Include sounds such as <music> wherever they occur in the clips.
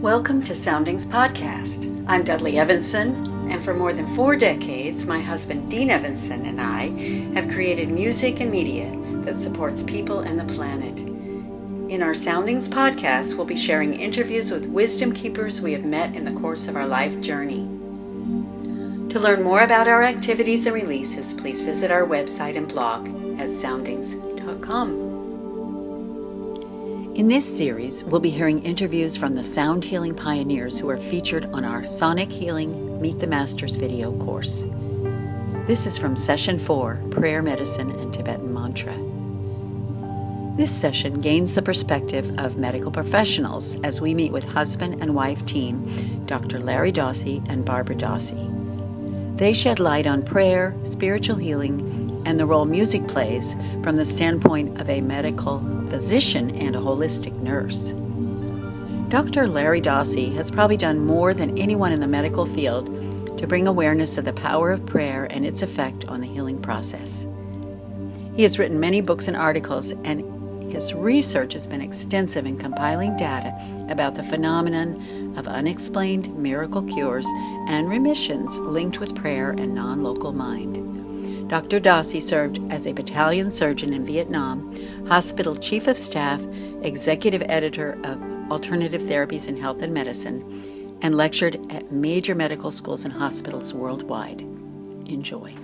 Welcome to Soundings Podcast. I'm Dudley Evanson, and for more than four decades, my husband Dean Evanson and I have created music and media that supports people and the planet. In our Soundings Podcast, we'll be sharing interviews with wisdom keepers we have met in the course of our life journey. To learn more about our activities and releases, please visit our website and blog at soundings.com. In this series, we'll be hearing interviews from the sound healing pioneers who are featured on our Sonic Healing Meet the Masters video course. This is from Session 4 Prayer, Medicine, and Tibetan Mantra. This session gains the perspective of medical professionals as we meet with husband and wife team Dr. Larry Dossey and Barbara Dossey. They shed light on prayer, spiritual healing, and the role music plays from the standpoint of a medical physician and a holistic nurse. Dr. Larry Dossey has probably done more than anyone in the medical field to bring awareness of the power of prayer and its effect on the healing process. He has written many books and articles, and his research has been extensive in compiling data about the phenomenon of unexplained miracle cures and remissions linked with prayer and non local mind. Dr. Dossey served as a battalion surgeon in Vietnam, hospital chief of staff, executive editor of Alternative Therapies in Health and Medicine, and lectured at major medical schools and hospitals worldwide. Enjoy.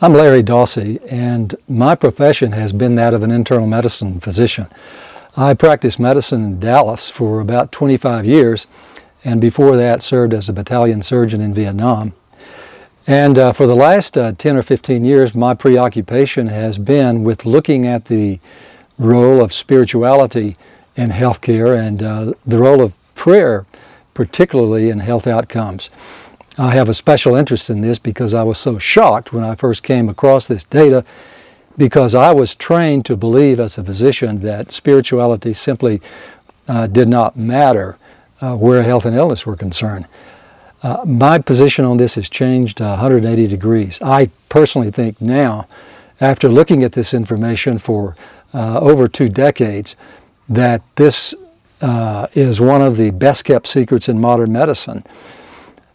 I'm Larry Dossey, and my profession has been that of an internal medicine physician. I practiced medicine in Dallas for about 25 years and before that served as a battalion surgeon in Vietnam. And uh, for the last uh, 10 or 15 years, my preoccupation has been with looking at the role of spirituality in healthcare and uh, the role of prayer, particularly in health outcomes. I have a special interest in this because I was so shocked when I first came across this data because I was trained to believe as a physician that spirituality simply uh, did not matter uh, where health and illness were concerned. Uh, my position on this has changed 180 degrees. I personally think now, after looking at this information for uh, over two decades, that this uh, is one of the best kept secrets in modern medicine.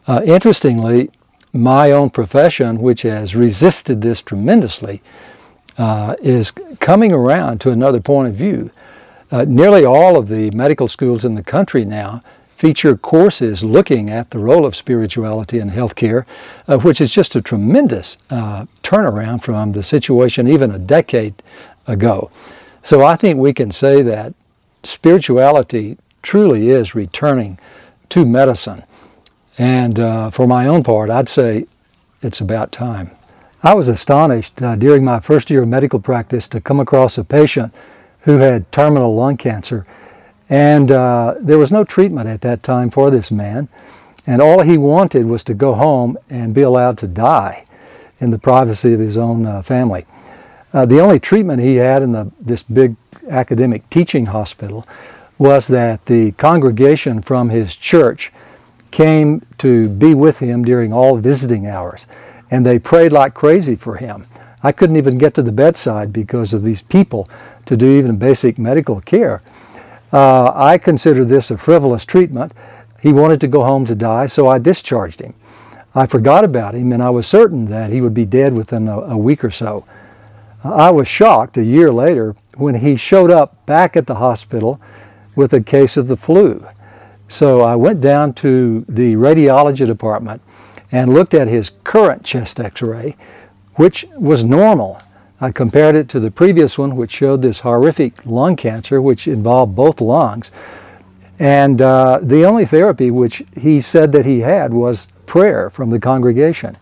Uh, interestingly, my own profession, which has resisted this tremendously, uh, is coming around to another point of view. Uh, nearly all of the medical schools in the country now feature courses looking at the role of spirituality in healthcare, uh, which is just a tremendous uh, turnaround from the situation even a decade ago. So I think we can say that spirituality truly is returning to medicine. And uh, for my own part, I'd say it's about time. I was astonished uh, during my first year of medical practice to come across a patient who had terminal lung cancer. And uh, there was no treatment at that time for this man. And all he wanted was to go home and be allowed to die in the privacy of his own uh, family. Uh, the only treatment he had in the, this big academic teaching hospital was that the congregation from his church came to be with him during all visiting hours. And they prayed like crazy for him. I couldn't even get to the bedside because of these people to do even basic medical care. Uh, I considered this a frivolous treatment. He wanted to go home to die, so I discharged him. I forgot about him, and I was certain that he would be dead within a, a week or so. I was shocked a year later when he showed up back at the hospital with a case of the flu. So I went down to the radiology department and looked at his current chest x ray, which was normal. I compared it to the previous one, which showed this horrific lung cancer, which involved both lungs. And uh, the only therapy which he said that he had was prayer from the congregation.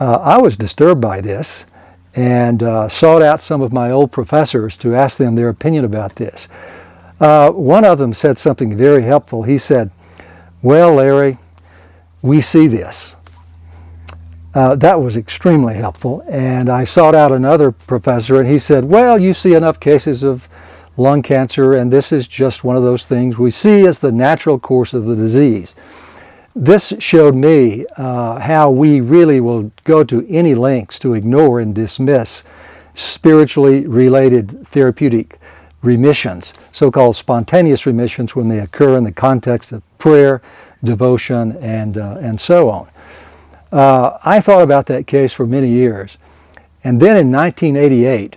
Uh, I was disturbed by this and uh, sought out some of my old professors to ask them their opinion about this. Uh, one of them said something very helpful. He said, Well, Larry, we see this. Uh, that was extremely helpful. And I sought out another professor, and he said, Well, you see enough cases of lung cancer, and this is just one of those things we see as the natural course of the disease. This showed me uh, how we really will go to any lengths to ignore and dismiss spiritually related therapeutic remissions, so-called spontaneous remissions when they occur in the context of prayer, devotion, and, uh, and so on. Uh, I thought about that case for many years. And then in 1988,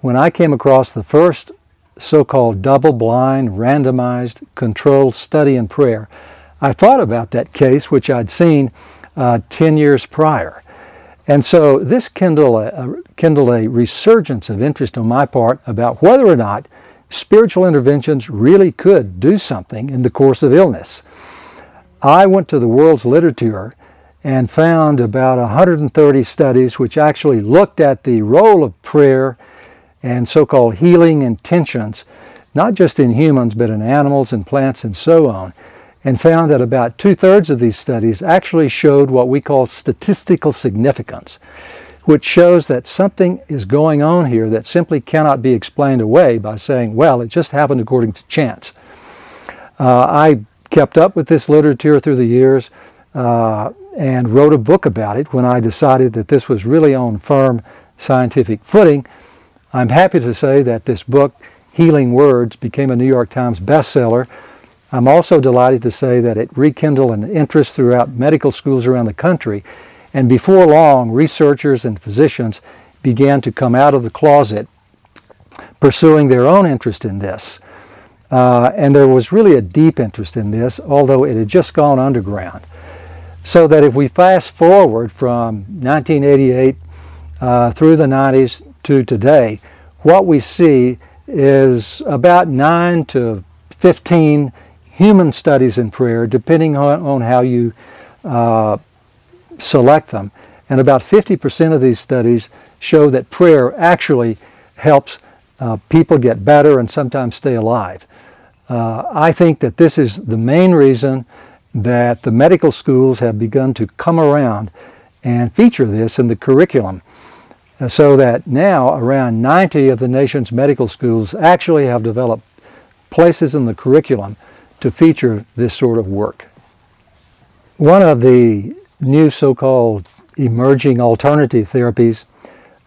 when I came across the first so-called double-blind, randomized, controlled study in prayer, I thought about that case, which I'd seen uh, 10 years prior. And so this kindled a, kindled a resurgence of interest on my part about whether or not spiritual interventions really could do something in the course of illness. I went to the world's literature and found about 130 studies which actually looked at the role of prayer and so-called healing intentions, not just in humans, but in animals and plants and so on, and found that about two-thirds of these studies actually showed what we call statistical significance, which shows that something is going on here that simply cannot be explained away by saying, well, it just happened according to chance. Uh, I kept up with this literature through the years uh, and wrote a book about it when I decided that this was really on firm scientific footing I'm happy to say that this book, Healing Words, became a New York Times bestseller. I'm also delighted to say that it rekindled an interest throughout medical schools around the country. And before long, researchers and physicians began to come out of the closet pursuing their own interest in this. Uh, and there was really a deep interest in this, although it had just gone underground. So that if we fast forward from 1988 uh, through the 90s to today, what we see is about 9 to 15 human studies in prayer, depending on, on how you uh, select them. And about 50% of these studies show that prayer actually helps uh, people get better and sometimes stay alive. Uh, I think that this is the main reason that the medical schools have begun to come around and feature this in the curriculum. Uh, so that now around 90 of the nation's medical schools actually have developed places in the curriculum to feature this sort of work. One of the new so-called emerging alternative therapies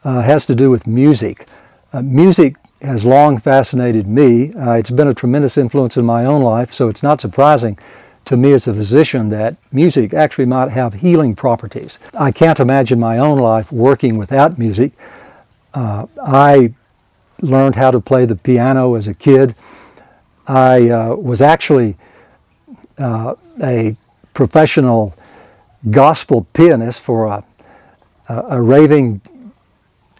uh, has to do with music. Uh, music has long fascinated me. Uh, it's been a tremendous influence in my own life, so it's not surprising to me as a physician that music actually might have healing properties. I can't imagine my own life working without music. Uh, I learned how to play the piano as a kid. I uh, was actually uh, a professional gospel pianist for a, a, a raving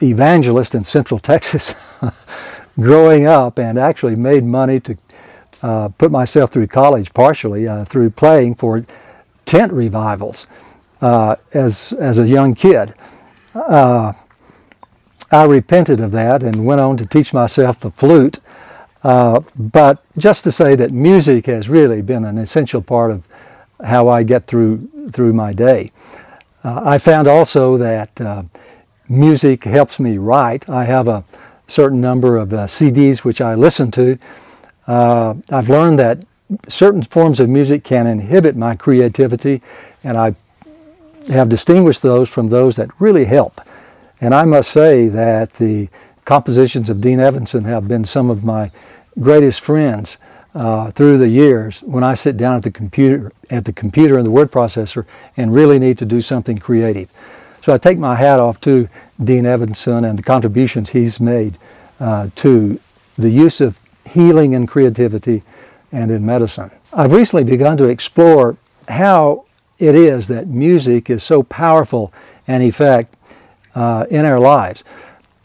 evangelist in Central Texas <laughs> growing up and actually made money to uh, put myself through college partially uh, through playing for tent revivals uh, as, as a young kid. Uh, I repented of that and went on to teach myself the flute. Uh, but just to say that music has really been an essential part of how I get through through my day. I found also that music helps me write. I have a certain number of CDs which I listen to uh, I've learned that certain forms of music can inhibit my creativity, and I have distinguished those from those that really help. And I must say that the compositions of Dean Evanson have been some of my greatest friends uh, through the years when I sit down at the computer at the computer and the word processor and really need to do something creative. So I take my hat off to Dean Evanson and the contributions he's made uh, to the use of healing and creativity and in medicine. I've recently begun to explore how it is that music is so powerful an effect uh, in our lives.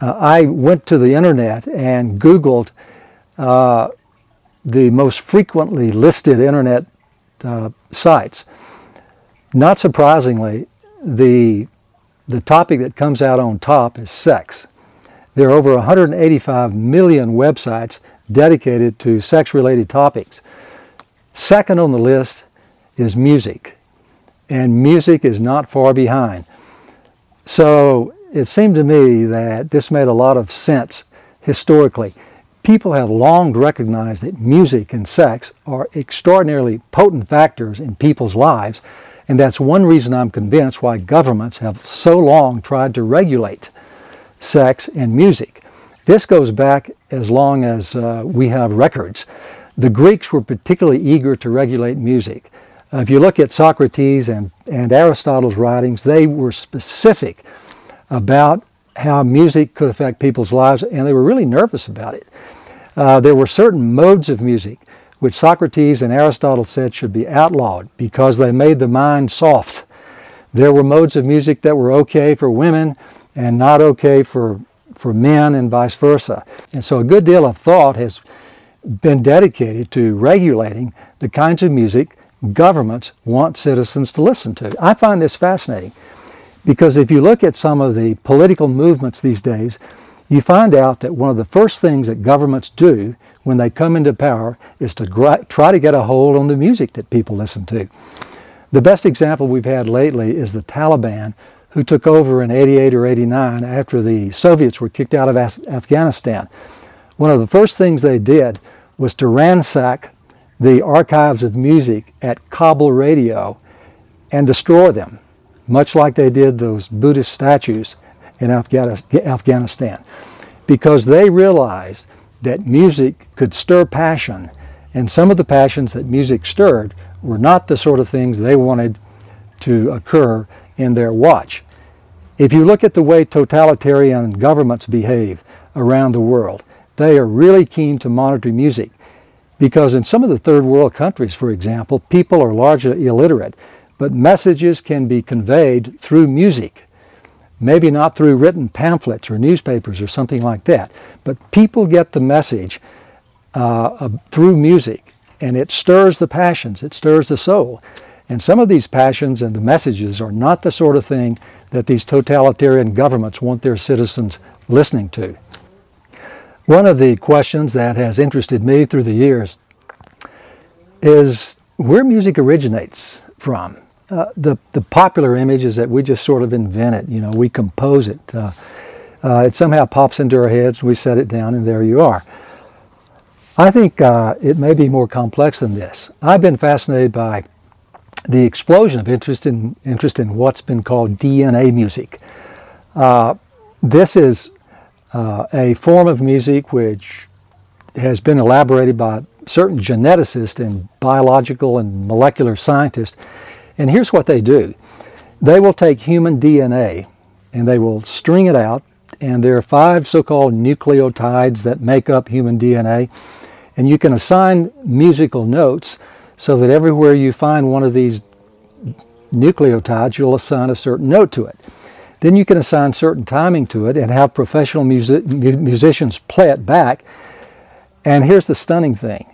Uh, I went to the internet and Googled uh, the most frequently listed internet uh, sites. Not surprisingly, the, the topic that comes out on top is sex. There are over 185 million websites dedicated to sex-related topics. Second on the list is music, and music is not far behind. So it seemed to me that this made a lot of sense historically. People have long recognized that music and sex are extraordinarily potent factors in people's lives, and that's one reason I'm convinced why governments have so long tried to regulate sex, and music. This goes back as long as uh, we have records. The Greeks were particularly eager to regulate music. Uh, if you look at Socrates and, and Aristotle's writings, they were specific about how music could affect people's lives, and they were really nervous about it. Uh, there were certain modes of music which Socrates and Aristotle said should be outlawed because they made the mind soft. There were modes of music that were okay for women and not okay for, for men and vice versa. And so a good deal of thought has been dedicated to regulating the kinds of music governments want citizens to listen to. I find this fascinating because if you look at some of the political movements these days, you find out that one of the first things that governments do when they come into power is to try to get a hold on the music that people listen to. The best example we've had lately is the Taliban, who took over in 88 or 89 after the Soviets were kicked out of Afghanistan. One of the first things they did was to ransack the archives of music at Kabul radio and destroy them, much like they did those Buddhist statues in Afghanistan, because they realized that music could stir passion, and some of the passions that music stirred were not the sort of things they wanted to occur in their watch. If you look at the way totalitarian governments behave around the world, they are really keen to monitor music because in some of the third world countries, for example, people are largely illiterate, but messages can be conveyed through music. Maybe not through written pamphlets or newspapers or something like that, but people get the message uh, through music, and it stirs the passions, it stirs the soul. And some of these passions and the messages are not the sort of thing that these totalitarian governments want their citizens listening to. One of the questions that has interested me through the years is where music originates from. Uh, the, the popular image is that we just sort of invent it, you know, we compose it. Uh, uh, it somehow pops into our heads, we set it down, and there you are. I think uh, it may be more complex than this. I've been fascinated by the explosion of interest in, interest in what's been called DNA music. Uh, this is uh, a form of music which has been elaborated by certain geneticists and biological and molecular scientists and here's what they do they will take human DNA and they will string it out, and there are five so called nucleotides that make up human DNA. And you can assign musical notes so that everywhere you find one of these nucleotides, you'll assign a certain note to it. Then you can assign certain timing to it and have professional music, musicians play it back. And here's the stunning thing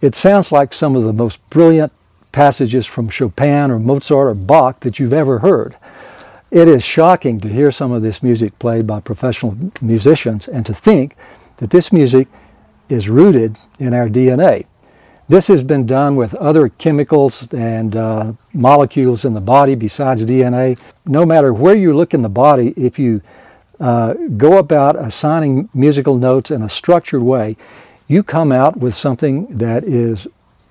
it sounds like some of the most brilliant passages from Chopin or Mozart or Bach that you've ever heard. It is shocking to hear some of this music played by professional musicians and to think that this music is rooted in our DNA. This has been done with other chemicals and uh, molecules in the body besides DNA. No matter where you look in the body, if you uh, go about assigning musical notes in a structured way, you come out with something that is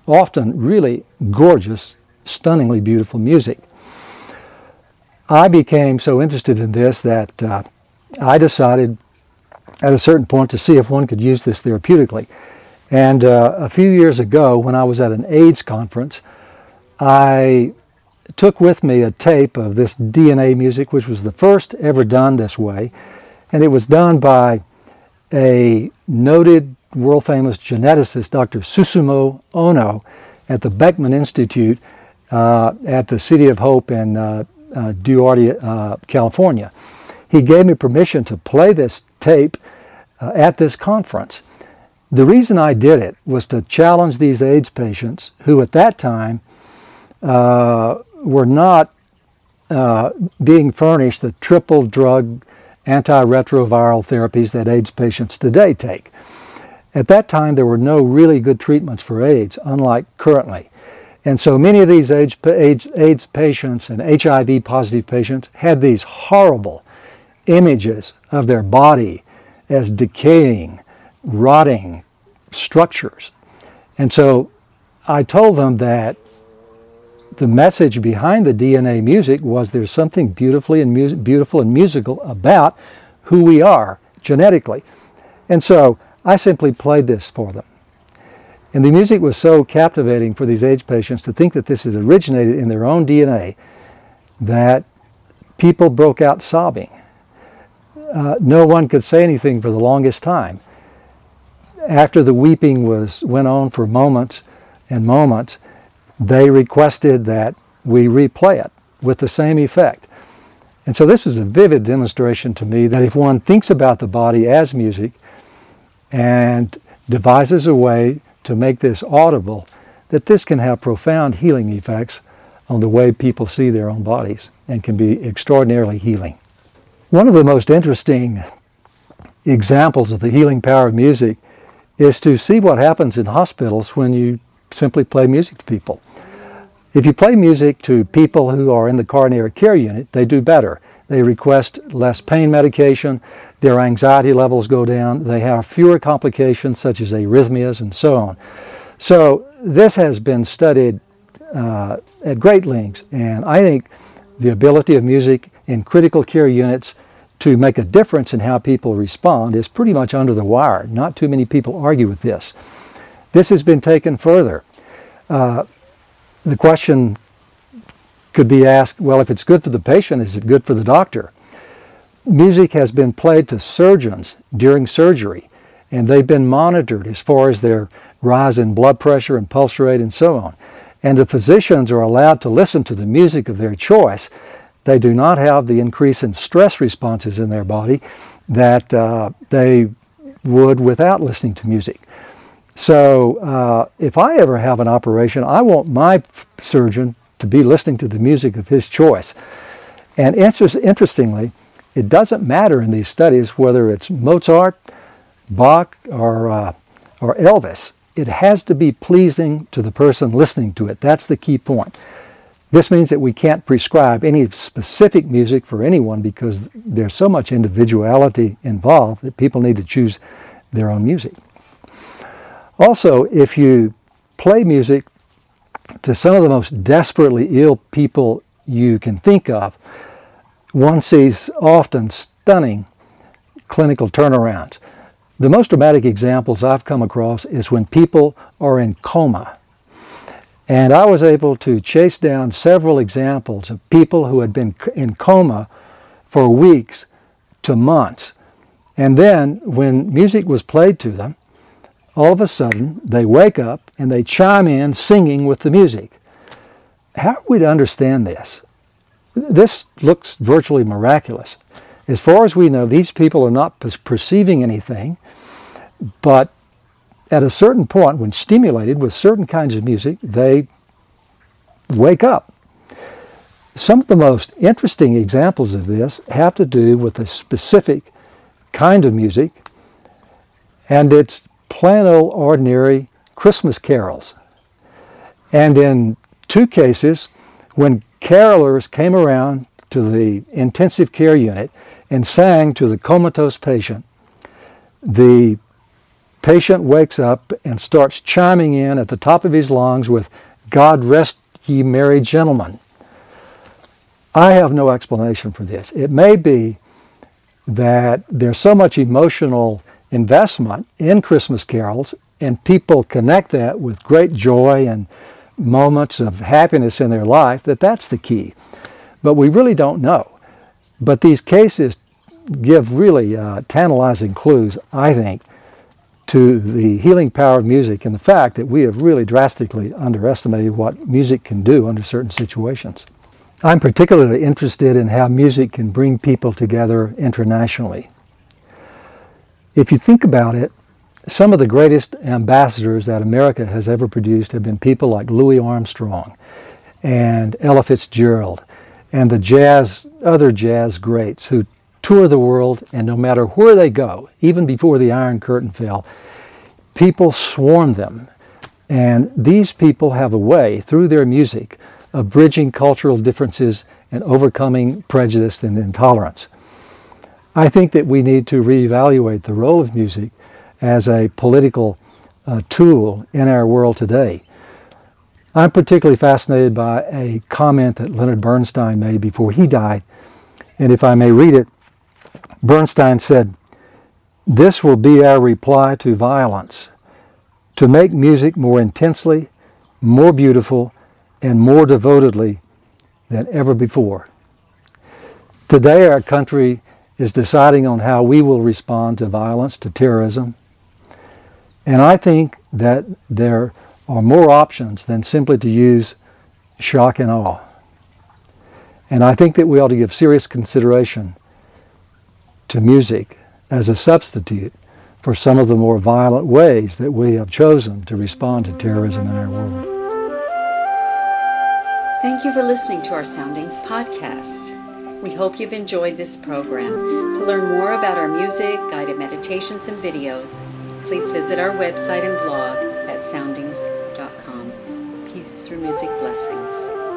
often really gorgeous, stunningly beautiful music. I became so interested in this that uh, I decided at a certain point to see if one could use this therapeutically. And uh, a few years ago, when I was at an AIDS conference, I took with me a tape of this DNA music, which was the first ever done this way. And it was done by a noted world famous geneticist, Dr. Susumu Ohno, at the Beckman Institute uh, at the City of Hope in uh, uh, Duarte, uh, California. He gave me permission to play this tape uh, at this conference. The reason I did it was to challenge these AIDS patients who at that time uh, were not being furnished the triple drug antiretroviral therapies that AIDS patients today take. At that time, there were no really good treatments for AIDS, unlike currently. And so many of these AIDS, AIDS, AIDS patients and HIV positive patients had these horrible images of their body as decaying, rotting structures. And so I told them that the message behind the DNA music was there's something beautifully and mu- beautiful and musical about who we are genetically. And so I simply played this for them. And the music was so captivating for these AIDS patients to think that this had originated in their own DNA that people broke out sobbing. Uh, no one could say anything for the longest time. After the weeping was went on for moments and moments, they requested that we replay it with the same effect. And so this is a vivid demonstration to me that if one thinks about the body as music and devises a way to make this audible, that this can have profound healing effects on the way people see their own bodies and can be extraordinarily healing. One of the most interesting examples of the healing power of music is to see what happens in hospitals when you simply play music to people. If you play music to people who are in the coronary care unit, they do better. They request less pain medication, their anxiety levels go down, they have fewer complications such as arrhythmias and so on. So this has been studied uh, at great lengths, and I think the ability of music in critical care units to make a difference in how people respond is pretty much under the wire. Not too many people argue with this. This has been taken further. Uh, the question could be asked, well, if it's good for the patient, is it good for the doctor? Music has been played to surgeons during surgery, and they've been monitored as far as their rise in blood pressure and pulse rate and so on. And the physicians are allowed to listen to the music of their choice. They do not have the increase in stress responses in their body that uh, they would without listening to music. So uh, if I ever have an operation, I want my surgeon to be listening to the music of his choice. And interestingly, it doesn't matter in these studies whether it's Mozart, Bach, or, uh, or Elvis. It has to be pleasing to the person listening to it. That's the key point. This means that we can't prescribe any specific music for anyone because there's so much individuality involved that people need to choose their own music. Also, if you play music to some of the most desperately ill people you can think of, one sees often stunning clinical turnarounds. The most dramatic examples I've come across is when people are in coma. And I was able to chase down several examples of people who had been in coma for weeks to months. And then when music was played to them, all of a sudden they wake up and they chime in singing with the music. How are we to understand this? This looks virtually miraculous. As far as we know, these people are not perceiving anything, but at a certain point, when stimulated with certain kinds of music, they wake up. Some of the most interesting examples of this have to do with a specific kind of music, and it's plain old ordinary Christmas carols. And in two cases, when carolers came around to the intensive care unit and sang to the comatose patient, the patient wakes up and starts chiming in at the top of his lungs with, God rest ye merry gentlemen. I have no explanation for this. It may be that there's so much emotional investment in Christmas carols, and people connect that with great joy and moments of happiness in their life, that that's the key. But we really don't know. But these cases give really uh, tantalizing clues, I think, to the healing power of music and the fact that we have really drastically underestimated what music can do under certain situations. I'm particularly interested in how music can bring people together internationally. If you think about it, some of the greatest ambassadors that America has ever produced have been people like Louis Armstrong and Ella Fitzgerald and the jazz, other jazz greats who tour the world and no matter where they go, even before the Iron Curtain fell, people swarm them. And these people have a way, through their music, of bridging cultural differences and overcoming prejudice and intolerance. I think that we need to reevaluate the role of music as a political uh, tool in our world today. I'm particularly fascinated by a comment that Leonard Bernstein made before he died, and if I may read it, Bernstein said, This will be our reply to violence, to make music more intensely, more beautiful, and more devotedly than ever before. Today, our country is deciding on how we will respond to violence, to terrorism. And I think that there are more options than simply to use shock and awe. And I think that we ought to give serious consideration to music as a substitute for some of the more violent ways that we have chosen to respond to terrorism in our world. Thank you for listening to our Soundings podcast. We hope you've enjoyed this program. To learn more about our music, guided meditations, and videos, please visit our website and blog at soundings.com. Peace through music blessings.